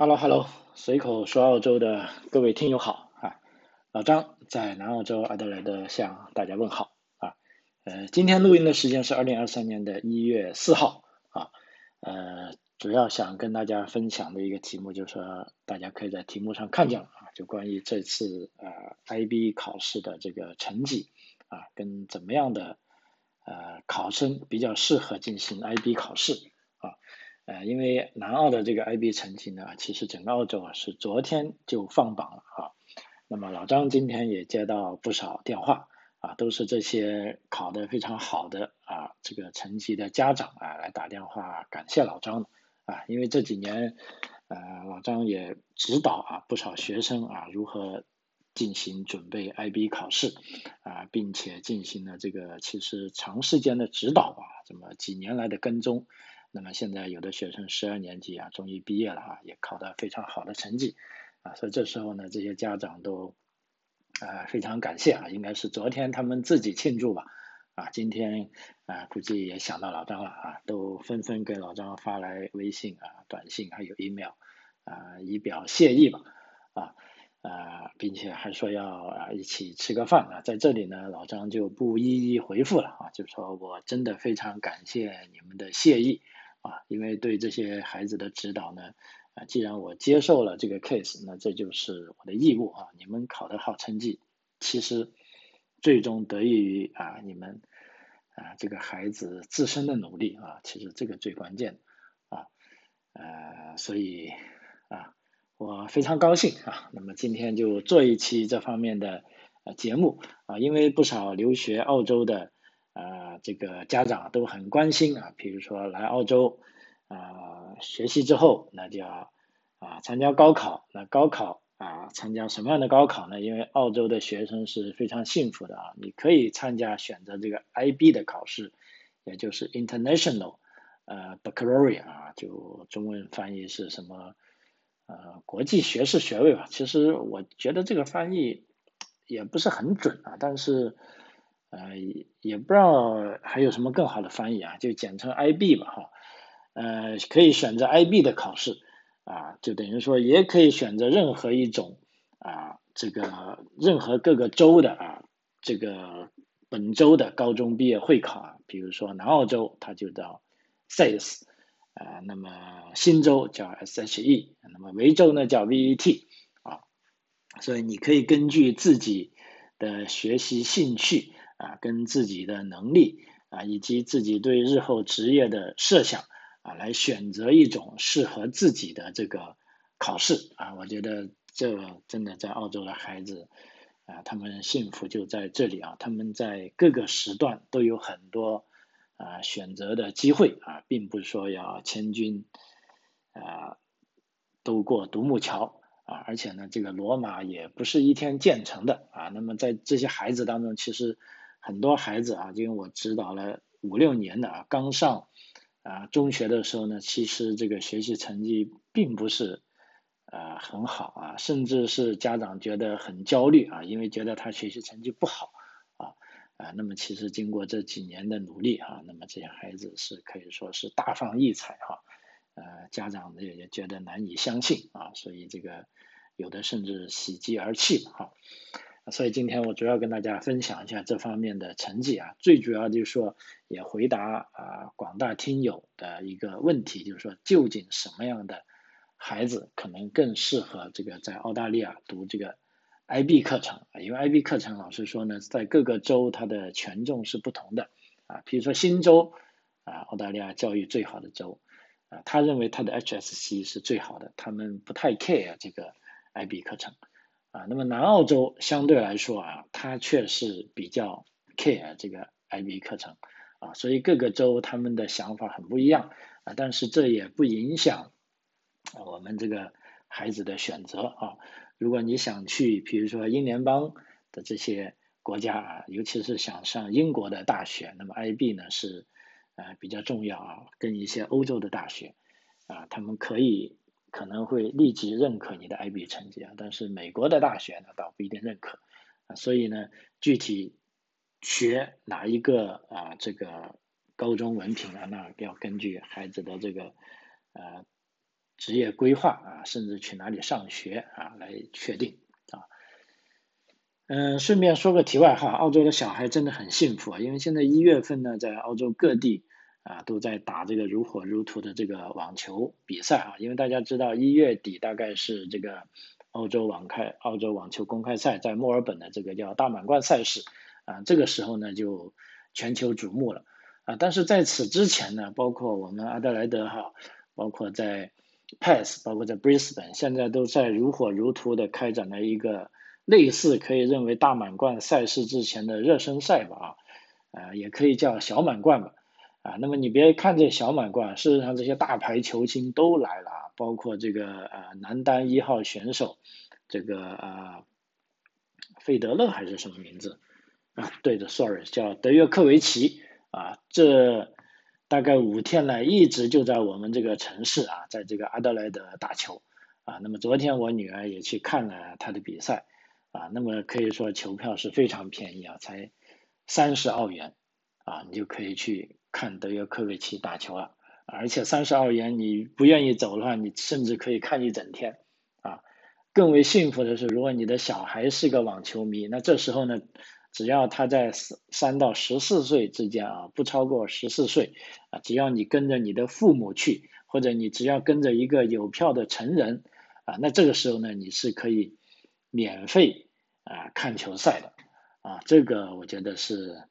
Hello Hello，随口说澳洲的各位听友好啊，老张在南澳洲阿德莱德向大家问好啊。呃，今天录音的时间是二零二三年的一月四号啊。呃，主要想跟大家分享的一个题目就是说，大家可以在题目上看见了啊，就关于这次呃 IB 考试的这个成绩啊，跟怎么样的呃考生比较适合进行 IB 考试。呃，因为南澳的这个 IB 成绩呢，其实整个澳洲啊是昨天就放榜了啊。那么老张今天也接到不少电话啊，都是这些考得非常好的啊这个成绩的家长啊来打电话感谢老张的啊，因为这几年呃老张也指导啊不少学生啊如何进行准备 IB 考试啊，并且进行了这个其实长时间的指导啊，这么几年来的跟踪。那么现在有的学生十二年级啊，终于毕业了啊，也考得非常好的成绩啊，所以这时候呢，这些家长都啊非常感谢啊，应该是昨天他们自己庆祝吧啊，今天啊估计也想到老张了啊，都纷纷给老张发来微信啊、短信还有 email 啊，以表谢意吧啊啊，并且还说要啊一起吃个饭啊，在这里呢，老张就不一一回复了啊，就说我真的非常感谢你们的谢意。啊，因为对这些孩子的指导呢，啊，既然我接受了这个 case，那这就是我的义务啊。你们考得好成绩，其实最终得益于啊你们啊这个孩子自身的努力啊，其实这个最关键啊，呃，所以啊，我非常高兴啊。那么今天就做一期这方面的呃节目啊，因为不少留学澳洲的。啊，这个家长都很关心啊，比如说来澳洲啊学习之后，那就要啊参加高考。那高考啊，参加什么样的高考呢？因为澳洲的学生是非常幸福的啊，你可以参加选择这个 IB 的考试，也就是 International 呃 Baccalaureate 啊，就中文翻译是什么呃国际学士学位吧。其实我觉得这个翻译也不是很准啊，但是。呃，也不知道还有什么更好的翻译啊，就简称 IB 吧，哈，呃，可以选择 IB 的考试啊，就等于说也可以选择任何一种啊，这个任何各个州的啊，这个本州的高中毕业会考啊，比如说南澳洲它就叫 SAES，啊，那么新州叫 SHE，那么维州呢叫 VET，啊，所以你可以根据自己的学习兴趣。啊，跟自己的能力啊，以及自己对日后职业的设想啊，来选择一种适合自己的这个考试啊，我觉得这真的在澳洲的孩子啊，他们幸福就在这里啊，他们在各个时段都有很多啊选择的机会啊，并不是说要千军啊都过独木桥啊，而且呢，这个罗马也不是一天建成的啊，那么在这些孩子当中，其实。很多孩子啊，因为我指导了五六年的啊，刚上啊中学的时候呢，其实这个学习成绩并不是啊很好啊，甚至是家长觉得很焦虑啊，因为觉得他学习成绩不好啊啊，那么其实经过这几年的努力啊，那么这些孩子是可以说是大放异彩哈，呃，家长也也觉得难以相信啊，所以这个有的甚至喜极而泣哈。所以今天我主要跟大家分享一下这方面的成绩啊，最主要就是说也回答啊广大听友的一个问题，就是说究竟什么样的孩子可能更适合这个在澳大利亚读这个 IB 课程啊？因为 IB 课程老师说呢，在各个州它的权重是不同的啊，比如说新州啊，澳大利亚教育最好的州啊，他认为他的 HSC 是最好的，他们不太 care 这个 IB 课程。啊，那么南澳洲相对来说啊，它却是比较 care 这个 IB 课程啊，所以各个州他们的想法很不一样啊，但是这也不影响我们这个孩子的选择啊。如果你想去，比如说英联邦的这些国家啊，尤其是想上英国的大学，那么 IB 呢是呃比较重要啊，跟一些欧洲的大学啊，他们可以。可能会立即认可你的 IB 成绩啊，但是美国的大学呢，倒不一定认可啊，所以呢，具体学哪一个啊，这个高中文凭啊，那要根据孩子的这个呃职业规划啊，甚至去哪里上学啊来确定啊。嗯，顺便说个题外话，澳洲的小孩真的很幸福啊，因为现在一月份呢，在澳洲各地啊都在打这个如火如荼的这个网球比赛啊，因为大家知道一月底大概是这个澳洲网开澳洲网球公开赛在墨尔本的这个叫大满贯赛事啊，这个时候呢就全球瞩目了。啊，但是在此之前呢，包括我们阿德莱德哈，包括在 Pass，包括在 Brisbane，现在都在如火如荼的开展了一个类似可以认为大满贯赛事之前的热身赛吧，啊，也可以叫小满贯吧，啊，那么你别看这小满贯，事实上这些大牌球星都来了啊，包括这个呃男单一号选手，这个啊费德勒还是什么名字啊？对的，sorry，叫德约科维奇。啊，这大概五天来一直就在我们这个城市啊，在这个阿德莱德打球啊。那么昨天我女儿也去看了他的比赛啊。那么可以说球票是非常便宜啊，才三十澳元啊，你就可以去看德约科维奇打球了。而且三十澳元你不愿意走的话，你甚至可以看一整天啊。更为幸福的是，如果你的小孩是个网球迷，那这时候呢？只要他在三三到十四岁之间啊，不超过十四岁啊，只要你跟着你的父母去，或者你只要跟着一个有票的成人啊，那这个时候呢，你是可以免费啊看球赛的啊，这个我觉得是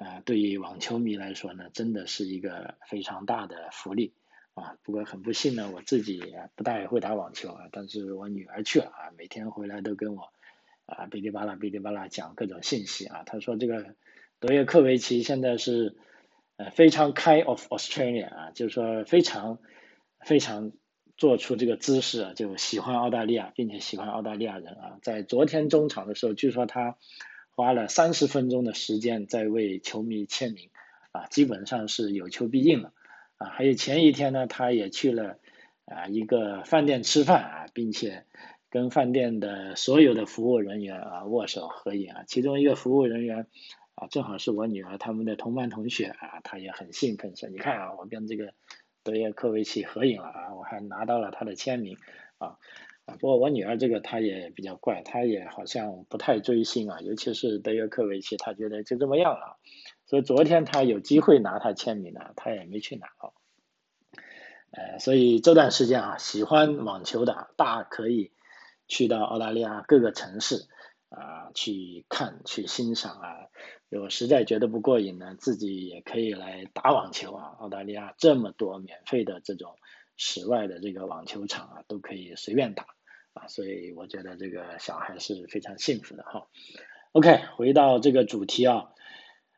啊，对于网球迷来说呢，真的是一个非常大的福利啊。不过很不幸呢，我自己不太会打网球啊，但是我女儿去了啊，每天回来都跟我。啊，哔哩吧啦，哔哩吧啦，讲各种信息啊。他说这个德约科维奇现在是呃非常开 of Australia 啊，就是说非常非常做出这个姿势啊，就喜欢澳大利亚，并且喜欢澳大利亚人啊。在昨天中场的时候，据说他花了三十分钟的时间在为球迷签名啊，基本上是有求必应了啊。还有前一天呢，他也去了啊一个饭店吃饭啊，并且。跟饭店的所有的服务人员啊握手合影啊，其中一个服务人员啊正好是我女儿他们的同班同学啊，他也很兴奋说：“你看啊，我跟这个德约科维奇合影了啊，我还拿到了他的签名啊”不过我女儿这个她也比较怪，她也好像不太追星啊，尤其是德约科维奇，她觉得就这么样了。所以昨天她有机会拿他签名呢，她也没去拿啊。呃，所以这段时间啊，喜欢网球的大可以。去到澳大利亚各个城市啊去看去欣赏啊，如果实在觉得不过瘾呢，自己也可以来打网球啊。澳大利亚这么多免费的这种室外的这个网球场啊，都可以随便打啊，所以我觉得这个小孩是非常幸福的哈。OK，回到这个主题啊。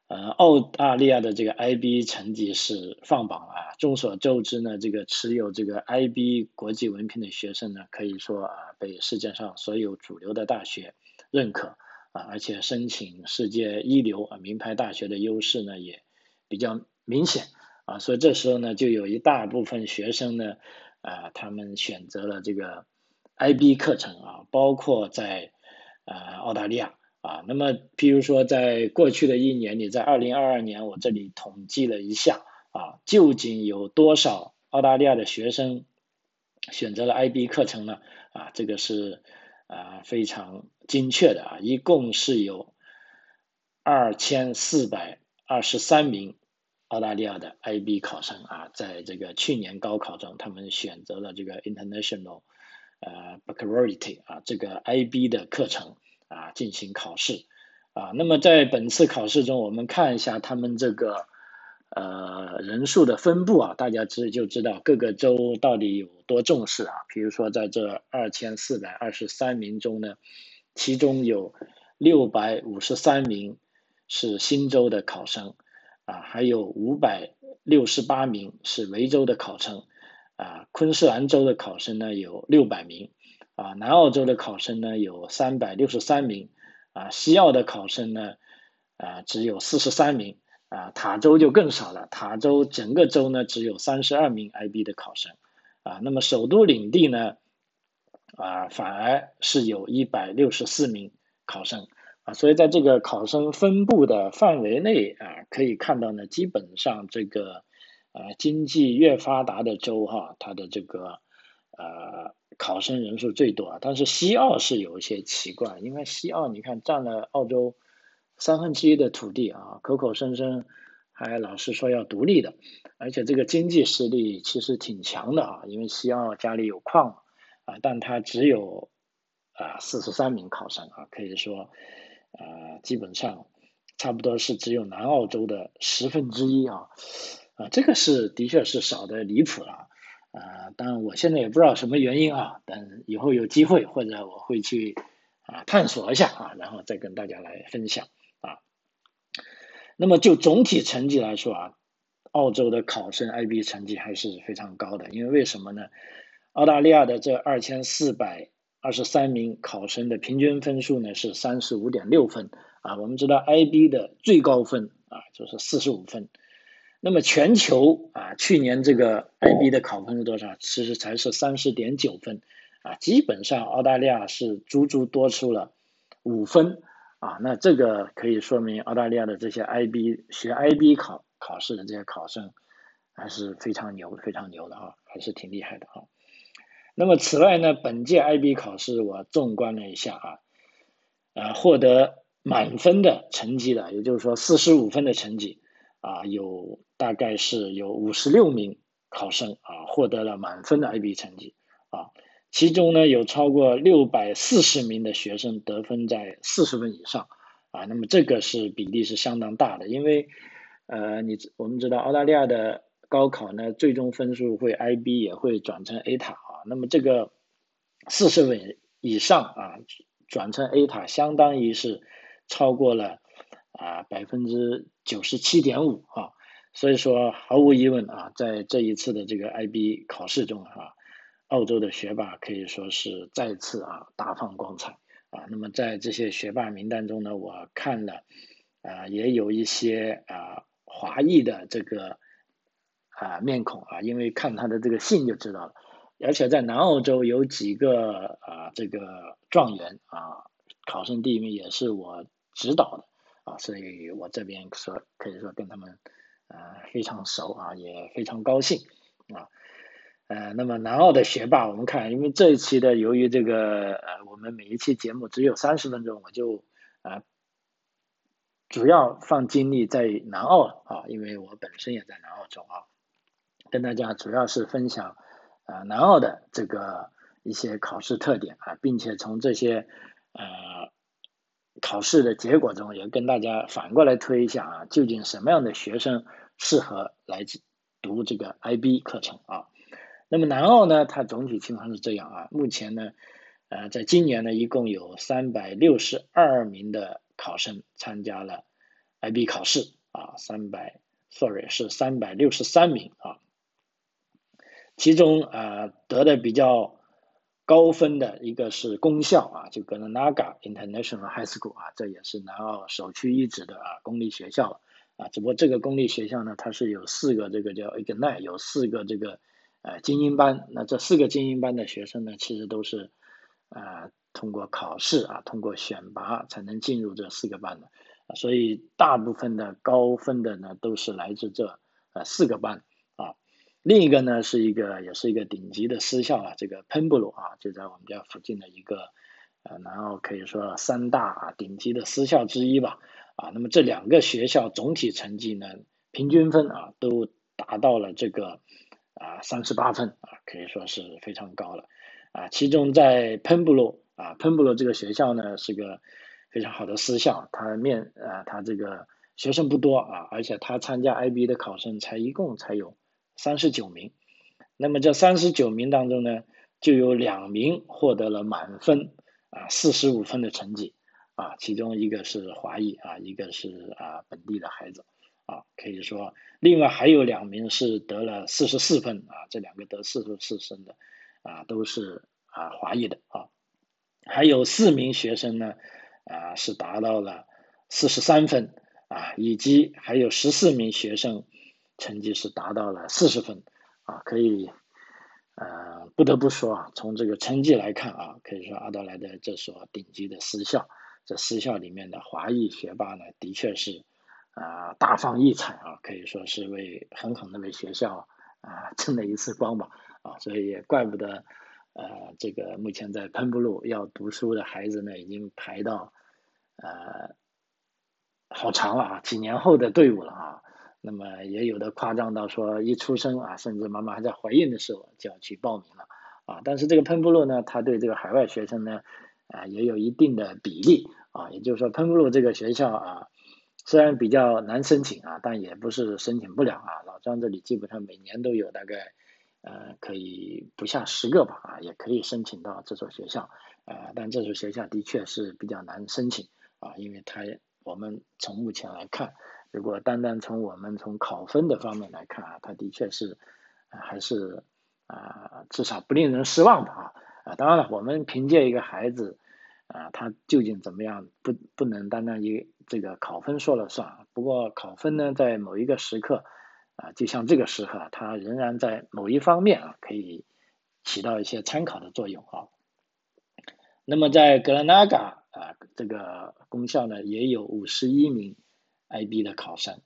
呃，澳大利亚的这个 IB 成绩是放榜啊。众所周知呢，这个持有这个 IB 国际文凭的学生呢，可以说啊，被世界上所有主流的大学认可啊，而且申请世界一流啊名牌大学的优势呢也比较明显啊。所以这时候呢，就有一大部分学生呢，啊，他们选择了这个 IB 课程啊，包括在呃澳大利亚。啊，那么，譬如说，在过去的一年里，在二零二二年，我这里统计了一下，啊，究竟有多少澳大利亚的学生选择了 IB 课程呢？啊，这个是啊非常精确的啊，一共是有二千四百二十三名澳大利亚的 IB 考生啊，在这个去年高考中，他们选择了这个 International 呃 Baccalaureate 啊这个 IB 的课程。啊，进行考试啊，那么在本次考试中，我们看一下他们这个呃人数的分布啊，大家知就知道各个州到底有多重视啊。比如说在这二千四百二十三名中呢，其中有六百五十三名是新州的考生啊，还有五百六十八名是维州的考生啊，昆士兰州的考生呢有六百名。啊，南澳洲的考生呢有三百六十三名，啊，西澳的考生呢，啊，只有四十三名，啊，塔州就更少了，塔州整个州呢只有三十二名 IB 的考生，啊，那么首都领地呢，啊，反而是有一百六十四名考生，啊，所以在这个考生分布的范围内啊，可以看到呢，基本上这个，呃，经济越发达的州哈，它的这个，呃。考生人数最多啊，但是西澳是有一些奇怪，因为西澳你看占了澳洲三分之一的土地啊，口口声声还老是说要独立的，而且这个经济实力其实挺强的啊，因为西澳家里有矿啊，但它只有啊四十三名考生啊，可以说啊基本上差不多是只有南澳洲的十分之一啊。这个是的确是少的离谱了，啊，当然我现在也不知道什么原因啊，等以后有机会或者我会去啊探索一下啊，然后再跟大家来分享啊。那么就总体成绩来说啊，澳洲的考生 IB 成绩还是非常高的，因为为什么呢？澳大利亚的这二千四百二十三名考生的平均分数呢是三十五点六分啊，我们知道 IB 的最高分啊就是四十五分。那么全球啊，去年这个 IB 的考分是多少？其实才是三十点九分，啊，基本上澳大利亚是足足多出了五分，啊，那这个可以说明澳大利亚的这些 IB 学 IB 考考试的这些考生还是非常牛、非常牛的啊，还是挺厉害的啊。那么此外呢，本届 IB 考试我纵观了一下啊，呃，获得满分的成绩的，也就是说四十五分的成绩。啊，有大概是有五十六名考生啊获得了满分的 IB 成绩啊，其中呢有超过六百四十名的学生得分在四十分以上啊，那么这个是比例是相当大的，因为呃你我们知道澳大利亚的高考呢最终分数会 IB 也会转成 A 塔啊，那么这个四十分以上啊转成 A 塔，相当于是超过了。啊，百分之九十七点五啊，所以说毫无疑问啊，在这一次的这个 IB 考试中啊，澳洲的学霸可以说是再次啊大放光彩啊。那么在这些学霸名单中呢，我看了啊，也有一些啊华裔的这个啊面孔啊，因为看他的这个信就知道了，而且在南澳洲有几个啊这个状元啊，考生第一名也是我指导的。啊，所以我这边说可以说跟他们呃非常熟啊，也非常高兴啊，呃，那么南澳的学霸，我们看，因为这一期的由于这个呃我们每一期节目只有三十分钟，我就啊主要放精力在南澳啊，因为我本身也在南澳洲啊，跟大家主要是分享啊南澳的这个一些考试特点啊，并且从这些呃。考试的结果中，也跟大家反过来推一下啊，究竟什么样的学生适合来读这个 IB 课程啊？那么南澳呢，它总体情况是这样啊，目前呢，呃，在今年呢，一共有三百六十二名的考生参加了 IB 考试啊，三百，sorry 是三百六十三名啊，其中啊得的比较。高分的一个是公校啊，就跟 Naga International High School 啊，这也是南澳首屈一指的啊公立学校啊。只不过这个公立学校呢，它是有四个这个叫 Ignite，有四个这个呃精英班。那这四个精英班的学生呢，其实都是啊通过考试啊，通过选拔才能进入这四个班的。所以大部分的高分的呢，都是来自这呃四个班。另一个呢，是一个也是一个顶级的私校啊，这个喷布鲁啊，就在我们家附近的一个，呃，然后可以说三大啊顶级的私校之一吧，啊，那么这两个学校总体成绩呢，平均分啊都达到了这个啊三十八分啊，可以说是非常高了，啊，其中在喷布鲁啊，喷布鲁这个学校呢是个非常好的私校，它面啊它这个学生不多啊，而且它参加 IB 的考生才一共才有。三十九名，那么这三十九名当中呢，就有两名获得了满分啊，四十五分的成绩。啊，其中一个是华裔啊，一个是啊本地的孩子。啊，可以说，另外还有两名是得了四十四分啊，这两个得四十四分的啊，都是啊华裔的啊，还有四名学生呢啊是达到了四十三分啊，以及还有十四名学生。成绩是达到了四十分，啊，可以，呃，不得不说啊，从这个成绩来看啊，可以说阿德莱德这所顶级的私校，这私校里面的华裔学霸呢，的确是啊大放异彩啊，可以说是为狠狠的为学校啊争了一次光吧，啊，所以也怪不得呃，这个目前在喷布路要读书的孩子呢，已经排到呃好长了啊，几年后的队伍了啊。那么也有的夸张到说，一出生啊，甚至妈妈还在怀孕的时候就要去报名了啊。但是这个喷布路呢，它对这个海外学生呢啊也有一定的比例啊，也就是说喷布路这个学校啊，虽然比较难申请啊，但也不是申请不了啊。老张这里基本上每年都有大概。呃，可以不下十个吧，啊，也可以申请到这所学校，啊，但这所学校的确是比较难申请，啊，因为它我们从目前来看，如果单单从我们从考分的方面来看啊，它的确是，还是啊，至少不令人失望吧，啊，啊，当然了，我们凭借一个孩子，啊，他究竟怎么样，不不能单单以这个考分说了算，不过考分呢，在某一个时刻。啊，就像这个时候，它仍然在某一方面啊，可以起到一些参考的作用啊。那么在格拉纳嘎啊，这个公校呢，也有五十一名 IB 的考生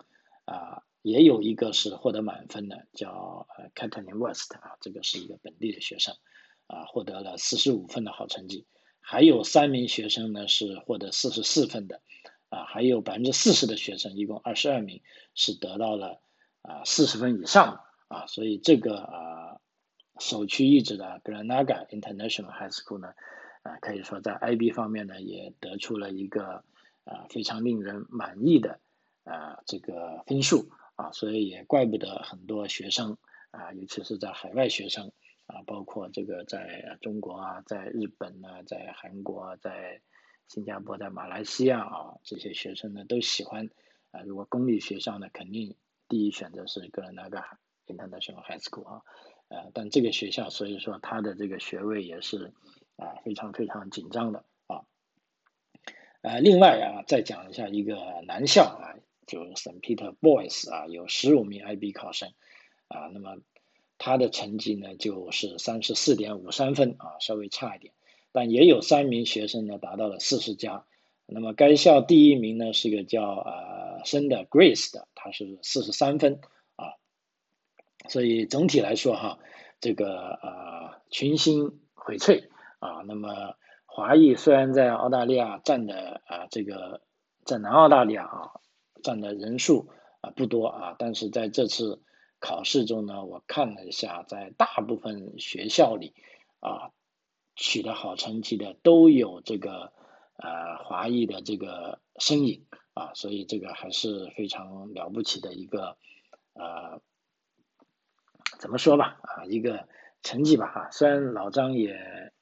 啊，也有一个是获得满分的，叫呃 c a t a l i n West 啊，这个是一个本地的学生啊，获得了四十五分的好成绩。还有三名学生呢是获得四十四分的啊，还有百分之四十的学生，一共二十二名是得到了。啊，四十分以上啊，所以这个啊首屈一指的 Granada International High School 呢，啊可以说在 IB 方面呢也得出了一个啊非常令人满意的啊这个分数啊，所以也怪不得很多学生啊，尤其是在海外学生啊，包括这个在中国啊，在日本呢，在韩国，在新加坡，在马来西亚啊，这些学生呢都喜欢啊，如果公立学校呢肯定。第一选择是格兰纳嘎 International High School 啊，呃，但这个学校所以说它的这个学位也是啊非常非常紧张的啊，呃，另外啊再讲一下一个男校啊，就 St. Peter Boys 啊，有十五名 IB 考生啊，那么他的成绩呢就是三十四点五三分啊，稍微差一点，但也有三名学生呢达到了四十加，那么该校第一名呢是一个叫啊。生的 Grace 的，他是四十三分啊，所以总体来说哈，这个呃群星荟萃啊，那么华裔虽然在澳大利亚占的啊这个在南澳大利亚啊占的人数啊不多啊，但是在这次考试中呢，我看了一下，在大部分学校里啊取得好成绩的都有这个呃华裔的这个身影。啊，所以这个还是非常了不起的一个，呃，怎么说吧，啊，一个成绩吧，哈。虽然老张也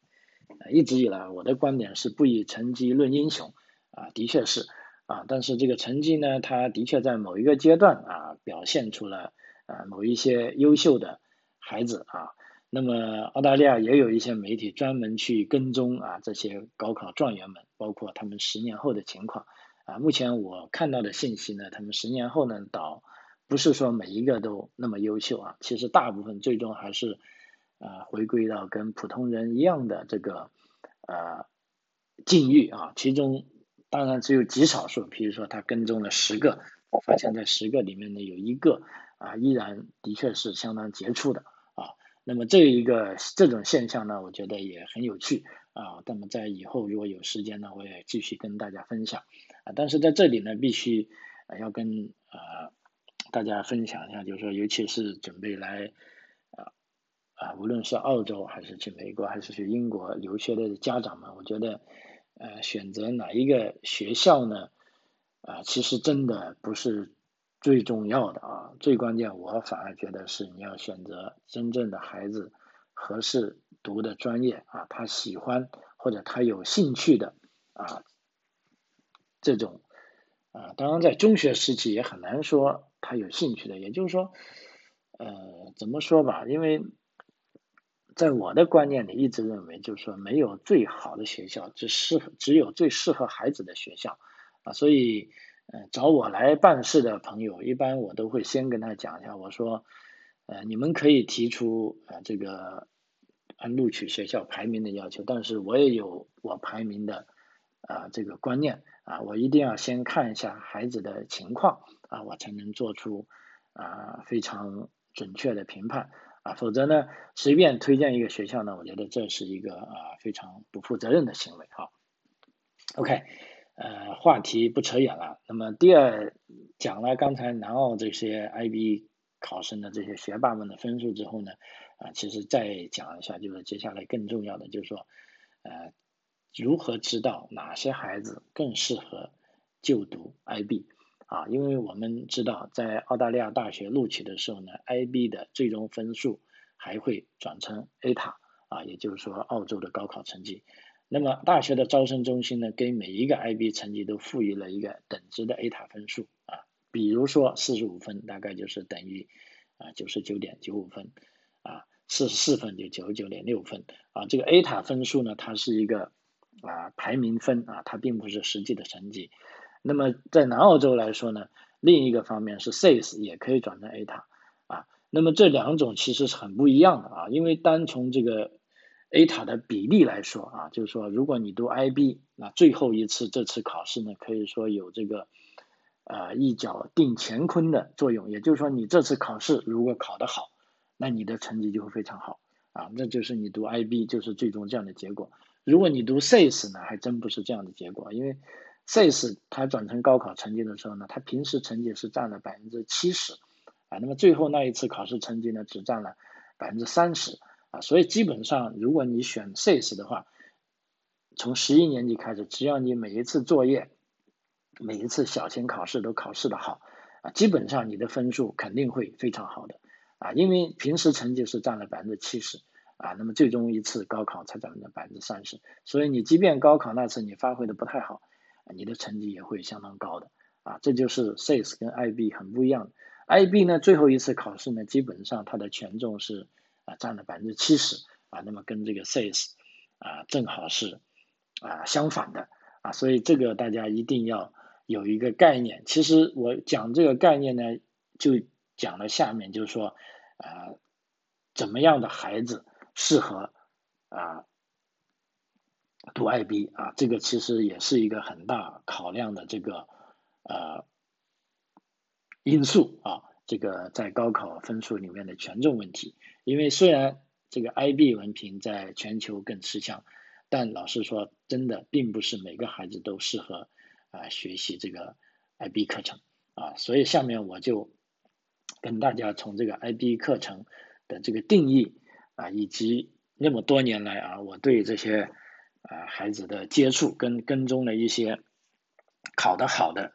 一直以来我的观点是不以成绩论英雄，啊，的确是，啊，但是这个成绩呢，它的确在某一个阶段啊，表现出了啊某一些优秀的孩子啊。那么澳大利亚也有一些媒体专门去跟踪啊这些高考状元们，包括他们十年后的情况。啊，目前我看到的信息呢，他们十年后呢，倒不是说每一个都那么优秀啊，其实大部分最终还是啊回归到跟普通人一样的这个呃境遇啊，其中当然只有极少数，比如说他跟踪了十个，我发现在十个里面呢有一个啊依然的确是相当杰出的啊，那么这一个这种现象呢，我觉得也很有趣啊，那么在以后如果有时间呢，我也继续跟大家分享。啊，但是在这里呢，必须啊要跟啊大家分享一下，就是说，尤其是准备来啊啊，无论是澳洲还是去美国还是去英国留学的家长们，我觉得呃选择哪一个学校呢？啊，其实真的不是最重要的啊，最关键我反而觉得是你要选择真正的孩子合适读的专业啊，他喜欢或者他有兴趣的啊。这种啊，当然在中学时期也很难说他有兴趣的，也就是说，呃，怎么说吧？因为在我的观念里，一直认为就是说，没有最好的学校，只适合只有最适合孩子的学校啊。所以，呃，找我来办事的朋友，一般我都会先跟他讲一下，我说，呃，你们可以提出啊这个按录取学校排名的要求，但是我也有我排名的啊这个观念。啊，我一定要先看一下孩子的情况啊，我才能做出啊非常准确的评判啊，否则呢，随便推荐一个学校呢，我觉得这是一个啊非常不负责任的行为哈。OK，呃，话题不扯远了。那么第二讲了刚才南澳这些 IB 考生的这些学霸们的分数之后呢，啊，其实再讲一下，就是接下来更重要的就是说，呃，如何知道哪些孩子更适合就读 IB。啊，因为我们知道，在澳大利亚大学录取的时候呢，IB 的最终分数还会转成 A 塔啊，也就是说澳洲的高考成绩。那么大学的招生中心呢，给每一个 IB 成绩都赋予了一个等值的 A 塔分数啊，比如说四十五分大概就是等于啊九十九点九五分啊，四十四分就九十九点六分啊。这个 A 塔分数呢，它是一个啊排名分啊，它并不是实际的成绩。那么在南澳洲来说呢，另一个方面是 SASE 也可以转成 A 塔啊。那么这两种其实是很不一样的啊，因为单从这个 A 塔的比例来说啊，就是说如果你读 IB，那最后一次这次考试呢，可以说有这个呃一脚定乾坤的作用，也就是说你这次考试如果考得好，那你的成绩就会非常好啊，那就是你读 IB 就是最终这样的结果。如果你读 SASE 呢，还真不是这样的结果，因为 sis 它转成高考成绩的时候呢，它平时成绩是占了百分之七十，啊，那么最后那一次考试成绩呢，只占了百分之三十，啊，所以基本上如果你选 SACE 的话，从十一年级开始，只要你每一次作业、每一次小型考试都考试的好，啊，基本上你的分数肯定会非常好的，啊，因为平时成绩是占了百分之七十，啊，那么最终一次高考才占了百分之三十，所以你即便高考那次你发挥的不太好。你的成绩也会相当高的啊，这就是 SAS 跟 IB 很不一样。IB 呢，最后一次考试呢，基本上它的权重是啊占了百分之七十啊，那么跟这个 SAS 啊正好是啊相反的啊，所以这个大家一定要有一个概念。其实我讲这个概念呢，就讲了下面就是说啊，怎么样的孩子适合啊。读 IB 啊，这个其实也是一个很大考量的这个呃因素啊，这个在高考分数里面的权重问题。因为虽然这个 IB 文凭在全球更吃香，但老实说，真的并不是每个孩子都适合啊学习这个 IB 课程啊。所以下面我就跟大家从这个 IB 课程的这个定义啊，以及那么多年来啊，我对这些。啊，孩子的接触跟跟踪的一些考得好的，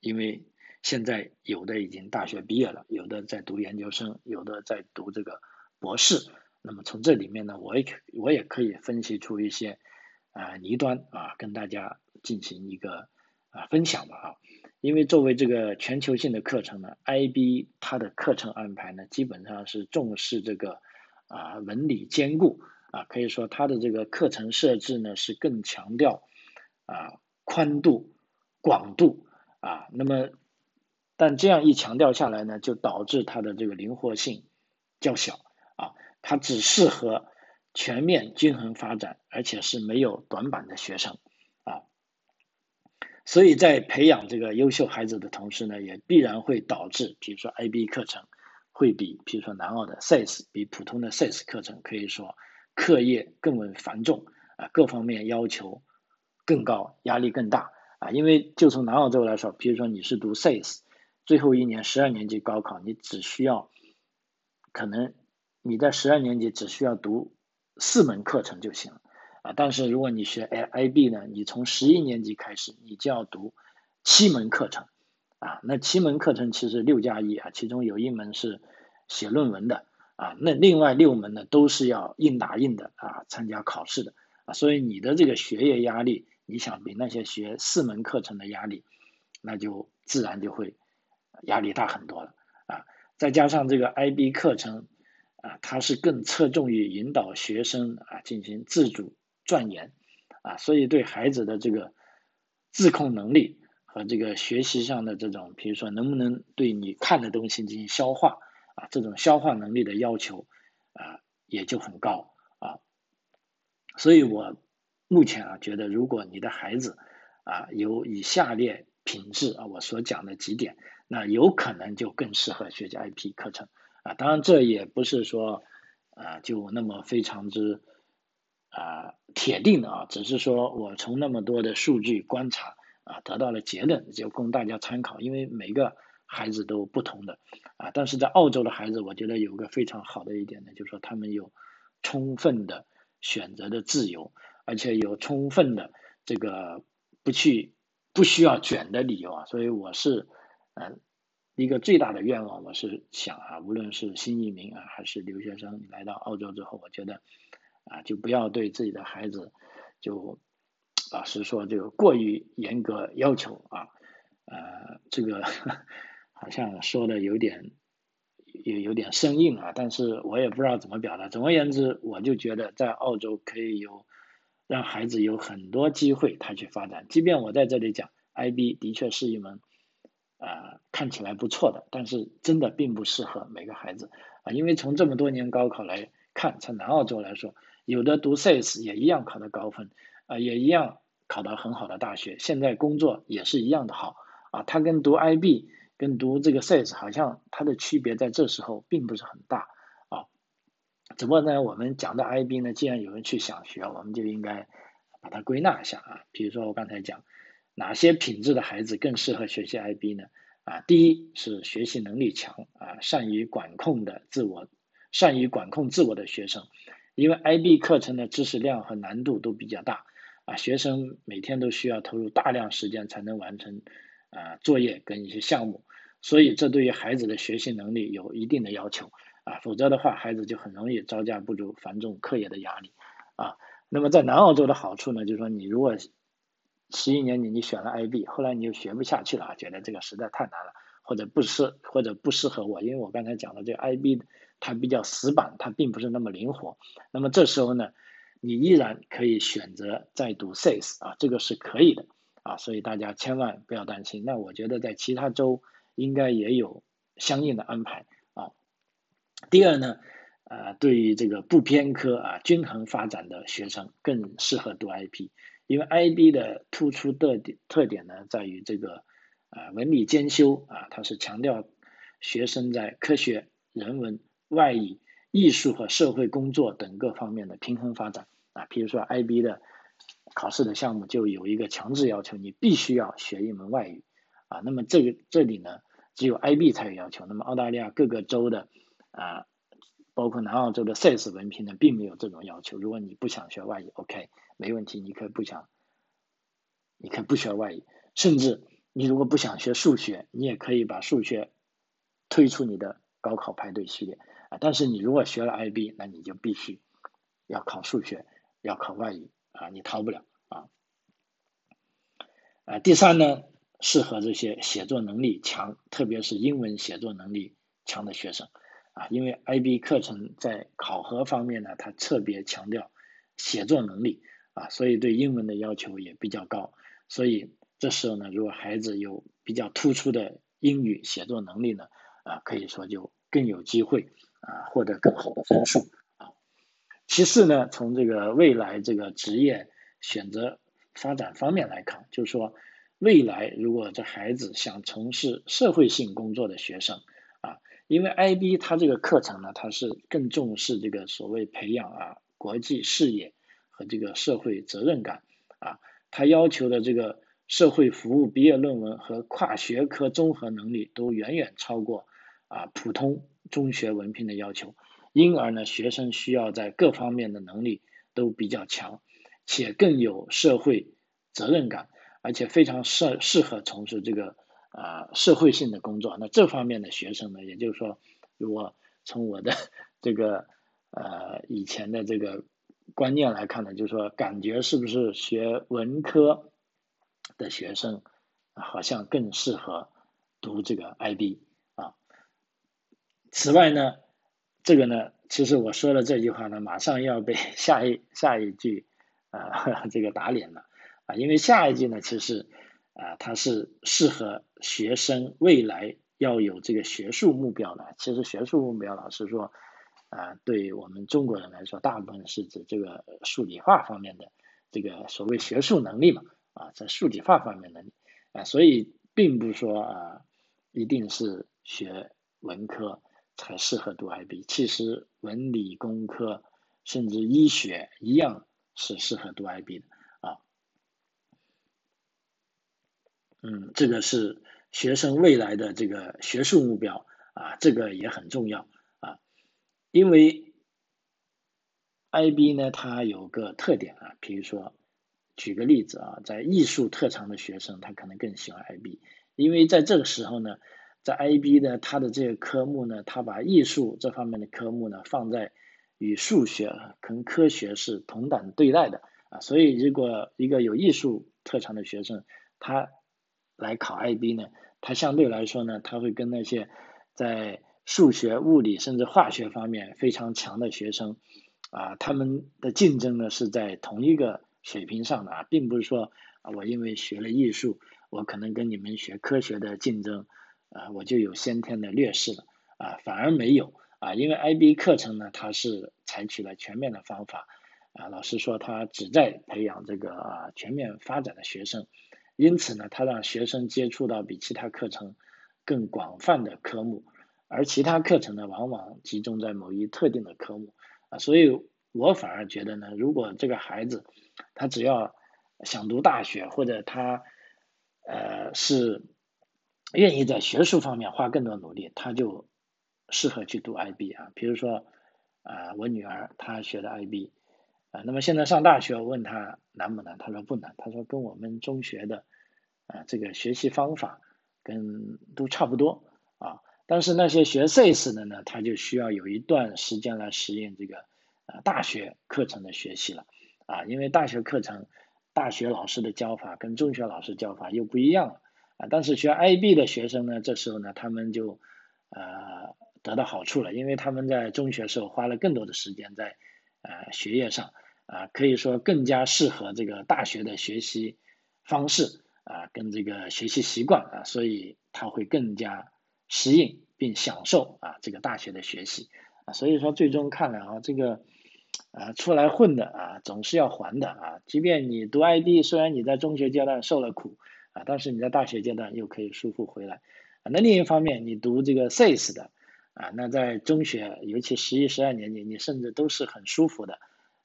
因为现在有的已经大学毕业了，有的在读研究生，有的在读这个博士。那么从这里面呢，我也我也可以分析出一些啊弊端啊，跟大家进行一个啊分享吧啊。因为作为这个全球性的课程呢，IB 它的课程安排呢，基本上是重视这个啊文理兼顾。啊，可以说它的这个课程设置呢是更强调啊宽度、广度啊，那么但这样一强调下来呢，就导致它的这个灵活性较小啊，它只适合全面均衡发展，而且是没有短板的学生啊，所以在培养这个优秀孩子的同时呢，也必然会导致，比如说 IB 课程会比，比如说南澳的 SACE 比普通的 SACE 课程可以说。课业更为繁重啊，各方面要求更高，压力更大啊。因为就从南澳洲来说，比如说你是读 SAS，最后一年十二年级高考，你只需要可能你在十二年级只需要读四门课程就行了啊。但是如果你学 I IB 呢，你从十一年级开始，你就要读七门课程啊。那七门课程其实六加一啊，其中有一门是写论文的。啊，那另外六门呢都是要硬打硬的啊，参加考试的啊，所以你的这个学业压力，你想比那些学四门课程的压力，那就自然就会压力大很多了啊。再加上这个 IB 课程啊，它是更侧重于引导学生啊进行自主钻研啊，所以对孩子的这个自控能力和这个学习上的这种，比如说能不能对你看的东西进行消化。啊，这种消化能力的要求啊也就很高啊，所以我目前啊觉得，如果你的孩子啊有以下列品质啊我所讲的几点，那有可能就更适合学习 IP 课程啊，当然这也不是说啊就那么非常之啊铁定的啊，只是说我从那么多的数据观察啊得到了结论，就供大家参考，因为每个孩子都不同的啊，但是在澳洲的孩子，我觉得有个非常好的一点呢，就是说他们有充分的选择的自由，而且有充分的这个不去不需要卷的理由啊，所以我是嗯。一个最大的愿望，我是想啊，无论是新移民啊，还是留学生来到澳洲之后，我觉得啊，就不要对自己的孩子就老实说，这个过于严格要求啊，呃，这个好像说的有点有有点生硬啊，但是我也不知道怎么表达。总而言之，我就觉得在澳洲可以有让孩子有很多机会他去发展，即便我在这里讲 IB 的确是一门。啊，看起来不错的，但是真的并不适合每个孩子啊，因为从这么多年高考来看，在南澳洲来说，有的读 SAYS 也一样考得高分啊，也一样考到很好的大学，现在工作也是一样的好啊，他跟读 IB 跟读这个 size 好像它的区别在这时候并不是很大啊，只不过呢，我们讲到 IB 呢，既然有人去想学，我们就应该把它归纳一下啊，比如说我刚才讲。哪些品质的孩子更适合学习 IB 呢？啊，第一是学习能力强啊，善于管控的自我，善于管控自我的学生，因为 IB 课程的知识量和难度都比较大啊，学生每天都需要投入大量时间才能完成啊作业跟一些项目，所以这对于孩子的学习能力有一定的要求啊，否则的话孩子就很容易招架不住繁重课业的压力啊。那么在南澳洲的好处呢，就是说你如果十一年级你选了 IB，后来你又学不下去了啊，觉得这个实在太难了，或者不适或者不适合我，因为我刚才讲的这个 IB 它比较死板，它并不是那么灵活。那么这时候呢，你依然可以选择再读 SAYS 啊，这个是可以的啊，所以大家千万不要担心。那我觉得在其他州应该也有相应的安排啊。第二呢，呃，对于这个不偏科啊、均衡发展的学生更适合读 IB。因为 IB 的突出的点特点呢，在于这个啊文理兼修啊，它是强调学生在科学、人文、外语、艺术和社会工作等各方面的平衡发展啊。比如说 IB 的考试的项目就有一个强制要求，你必须要学一门外语啊。那么这个这里呢，只有 IB 才有要求。那么澳大利亚各个州的啊，包括南澳洲的 SAYS 文凭呢，并没有这种要求。如果你不想学外语，OK。没问题，你可以不想，你可以不学外语，甚至你如果不想学数学，你也可以把数学推出你的高考排队序列啊。但是你如果学了 IB，那你就必须要考数学，要考外语啊，你逃不了啊。啊，第三呢，适合这些写作能力强，特别是英文写作能力强的学生啊，因为 IB 课程在考核方面呢，它特别强调写作能力。啊，所以对英文的要求也比较高，所以这时候呢，如果孩子有比较突出的英语写作能力呢，啊，可以说就更有机会啊获得更好的分数啊。其次呢，从这个未来这个职业选择发展方面来看，就是说未来如果这孩子想从事社会性工作的学生啊，因为 IB 它这个课程呢，它是更重视这个所谓培养啊国际视野。和这个社会责任感啊，他要求的这个社会服务毕业论文和跨学科综合能力都远远超过啊普通中学文凭的要求，因而呢，学生需要在各方面的能力都比较强，且更有社会责任感，而且非常适适合从事这个啊社会性的工作。那这方面的学生呢，也就是说，如果从我的 这个呃以前的这个。观念来看呢，就是说，感觉是不是学文科的学生好像更适合读这个 IB 啊？此外呢，这个呢，其实我说的这句话呢，马上要被 下一下一句啊 这个打脸了啊，因为下一句呢，其实啊，它是适合学生未来要有这个学术目标的。其实学术目标，老师说。啊，对于我们中国人来说，大部分是指这个数理化方面的这个所谓学术能力嘛，啊，在数理化方面的啊，所以并不说啊，一定是学文科才适合读 IB。其实文理工科甚至医学一样是适合读 IB 的啊。嗯，这个是学生未来的这个学术目标啊，这个也很重要啊，因为 IB 呢，它有个特点啊，比如说举个例子啊，在艺术特长的学生，他可能更喜欢 IB，因为在这个时候呢。在 IB 呢，它的这个科目呢，它把艺术这方面的科目呢放在与数学跟科学是同等对待的啊，所以如果一个有艺术特长的学生，他来考 IB 呢，他相对来说呢，他会跟那些在数学、物理甚至化学方面非常强的学生啊，他们的竞争呢是在同一个水平上的啊，并不是说啊，我因为学了艺术，我可能跟你们学科学的竞争。啊，我就有先天的劣势了啊，反而没有啊，因为 IB 课程呢，它是采取了全面的方法啊，老师说他旨在培养这个啊全面发展的学生，因此呢，他让学生接触到比其他课程更广泛的科目，而其他课程呢，往往集中在某一特定的科目啊，所以我反而觉得呢，如果这个孩子他只要想读大学，或者他呃是。愿意在学术方面花更多努力，他就适合去读 IB 啊。比如说，啊，我女儿她学的 IB，啊，那么现在上大学，我问他难不难？他说不难，他说跟我们中学的啊这个学习方法跟都差不多啊。但是那些学 CS 的呢，他就需要有一段时间来适应这个啊大学课程的学习了啊，因为大学课程大学老师的教法跟中学老师教法又不一样了。啊，但是学 IB 的学生呢，这时候呢，他们就呃得到好处了，因为他们在中学时候花了更多的时间在呃学业上，啊，可以说更加适合这个大学的学习方式啊，跟这个学习习惯啊，所以他会更加适应并享受啊这个大学的学习啊，所以说最终看来啊，这个啊出来混的啊总是要还的啊，即便你读 I D，虽然你在中学阶段受了苦。啊，但是你在大学阶段又可以舒服回来，啊，那另一方面，你读这个 CS 的，啊，那在中学，尤其十一、十二年级，你甚至都是很舒服的，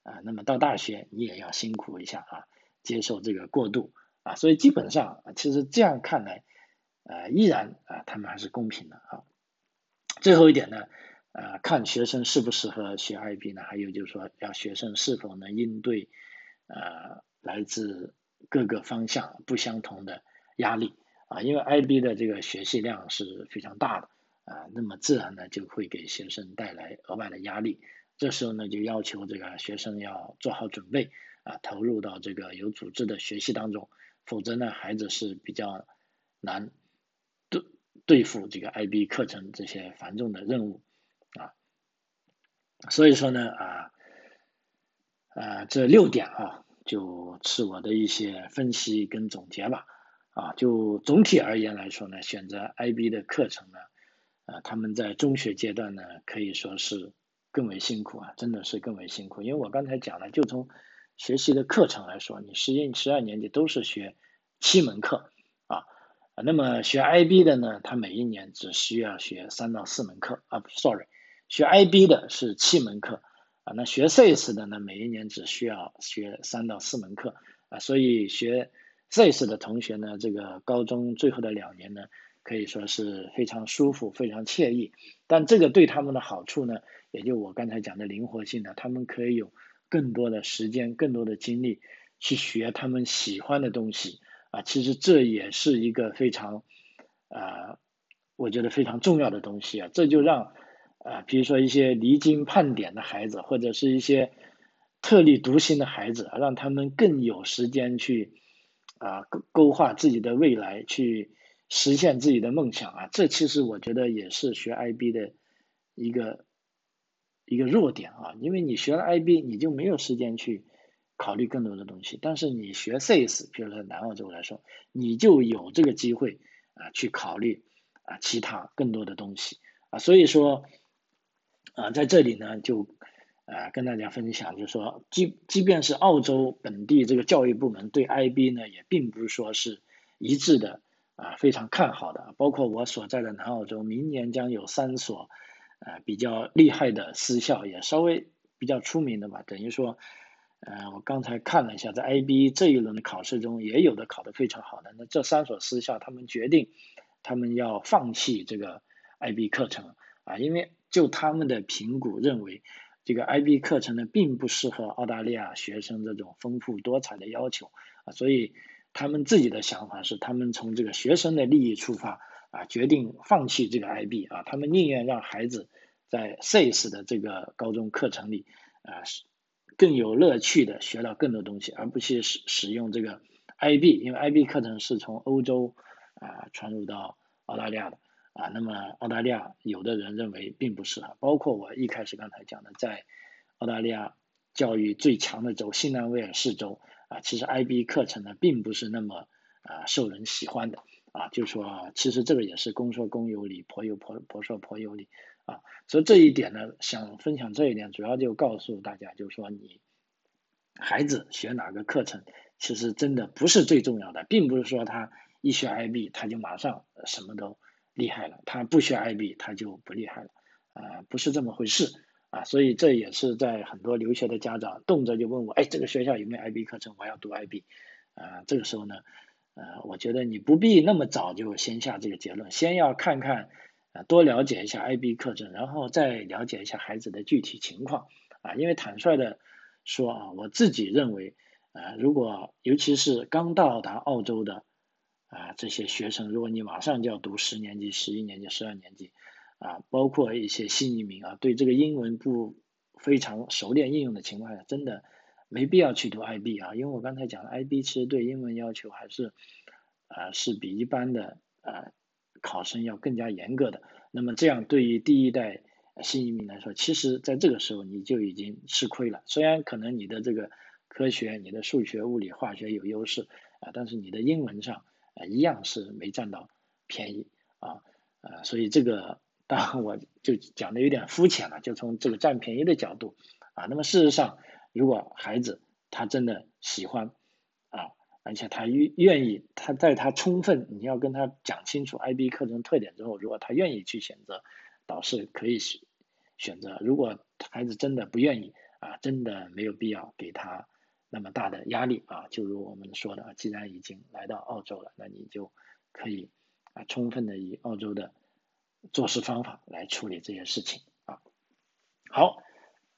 啊，那么到大学你也要辛苦一下啊，接受这个过渡，啊，所以基本上，其实这样看来，呃，依然啊，他们还是公平的啊。最后一点呢，呃，看学生适不适合学 IB 呢？还有就是说，要学生是否能应对，呃，来自。各个方向不相同的压力啊，因为 IB 的这个学习量是非常大的啊，那么自然呢就会给学生带来额外的压力。这时候呢就要求这个学生要做好准备啊，投入到这个有组织的学习当中，否则呢孩子是比较难对对付这个 IB 课程这些繁重的任务啊。所以说呢啊啊这六点啊。就是我的一些分析跟总结吧，啊，就总体而言来说呢，选择 IB 的课程呢，啊，他们在中学阶段呢，可以说是更为辛苦啊，真的是更为辛苦。因为我刚才讲了，就从学习的课程来说，你十一、十二年级都是学七门课啊，那么学 IB 的呢，他每一年只需要学三到四门课啊，sorry，学 IB 的是七门课啊。那学 CS 的呢，每一年只需要学三到四门课啊，所以学 CS 的同学呢，这个高中最后的两年呢，可以说是非常舒服、非常惬意。但这个对他们的好处呢，也就我刚才讲的灵活性呢，他们可以有更多的时间、更多的精力去学他们喜欢的东西啊。其实这也是一个非常啊，我觉得非常重要的东西啊，这就让。啊，比如说一些离经叛典的孩子，或者是一些特立独行的孩子，让他们更有时间去啊勾勾画自己的未来，去实现自己的梦想啊。这其实我觉得也是学 IB 的一个一个弱点啊，因为你学了 IB，你就没有时间去考虑更多的东西。但是你学 CS，比如说南澳洲来说，你就有这个机会啊去考虑啊其他更多的东西啊，所以说。啊，在这里呢，就啊跟大家分享，就是说，即即便是澳洲本地这个教育部门对 IB 呢，也并不是说是一致的啊，非常看好的。包括我所在的南澳洲，明年将有三所呃比较厉害的私校，也稍微比较出名的吧，等于说，呃我刚才看了一下，在 IB 这一轮的考试中，也有的考得非常好的，那这三所私校他们决定，他们要放弃这个 IB 课程啊，因为就他们的评估认为。这个 IB 课程呢，并不适合澳大利亚学生这种丰富多彩的要求啊，所以他们自己的想法是，他们从这个学生的利益出发啊，决定放弃这个 IB 啊，他们宁愿让孩子在 SAYS 的这个高中课程里啊，更有乐趣的学到更多东西，而不去使使用这个 IB，因为 IB 课程是从欧洲啊传入到澳大利亚的。啊，那么澳大利亚有的人认为并不适合，包括我一开始刚才讲的，在澳大利亚教育最强的州新南威尔士州啊，其实 IB 课程呢并不是那么啊受人喜欢的啊，就说其实这个也是公说公有理，婆有婆婆说婆有理啊，所以这一点呢，想分享这一点，主要就告诉大家，就是说你孩子学哪个课程，其实真的不是最重要的，并不是说他一学 IB 他就马上什么都。厉害了，他不学 IB 他就不厉害了，啊，不是这么回事啊，所以这也是在很多留学的家长动辄就问我，哎，这个学校有没有 IB 课程？我要读 IB，啊，这个时候呢，呃，我觉得你不必那么早就先下这个结论，先要看看，啊，多了解一下 IB 课程，然后再了解一下孩子的具体情况，啊，因为坦率的说啊，我自己认为，啊，如果尤其是刚到达澳洲的。啊，这些学生，如果你马上就要读十年级、十一年级、十二年级，啊，包括一些新移民啊，对这个英文不非常熟练应用的情况下，真的没必要去读 IB 啊，因为我刚才讲了，IB 其实对英文要求还是啊是比一般的啊考生要更加严格的。那么这样对于第一代新移民来说，其实在这个时候你就已经吃亏了。虽然可能你的这个科学、你的数学、物理、化学有优势啊，但是你的英文上啊。一样是没占到便宜啊，呃，所以这个当然我就讲的有点肤浅了，就从这个占便宜的角度啊。那么事实上，如果孩子他真的喜欢啊，而且他愿愿意，他在他充分你要跟他讲清楚 IB 课程特点之后，如果他愿意去选择，导师可以选选择。如果孩子真的不愿意啊，真的没有必要给他。那么大的压力啊，就如我们说的，既然已经来到澳洲了，那你就可以啊，充分的以澳洲的做事方法来处理这些事情啊。好，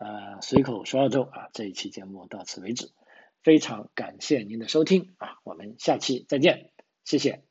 呃，随口说澳洲啊，这一期节目到此为止，非常感谢您的收听啊，我们下期再见，谢谢。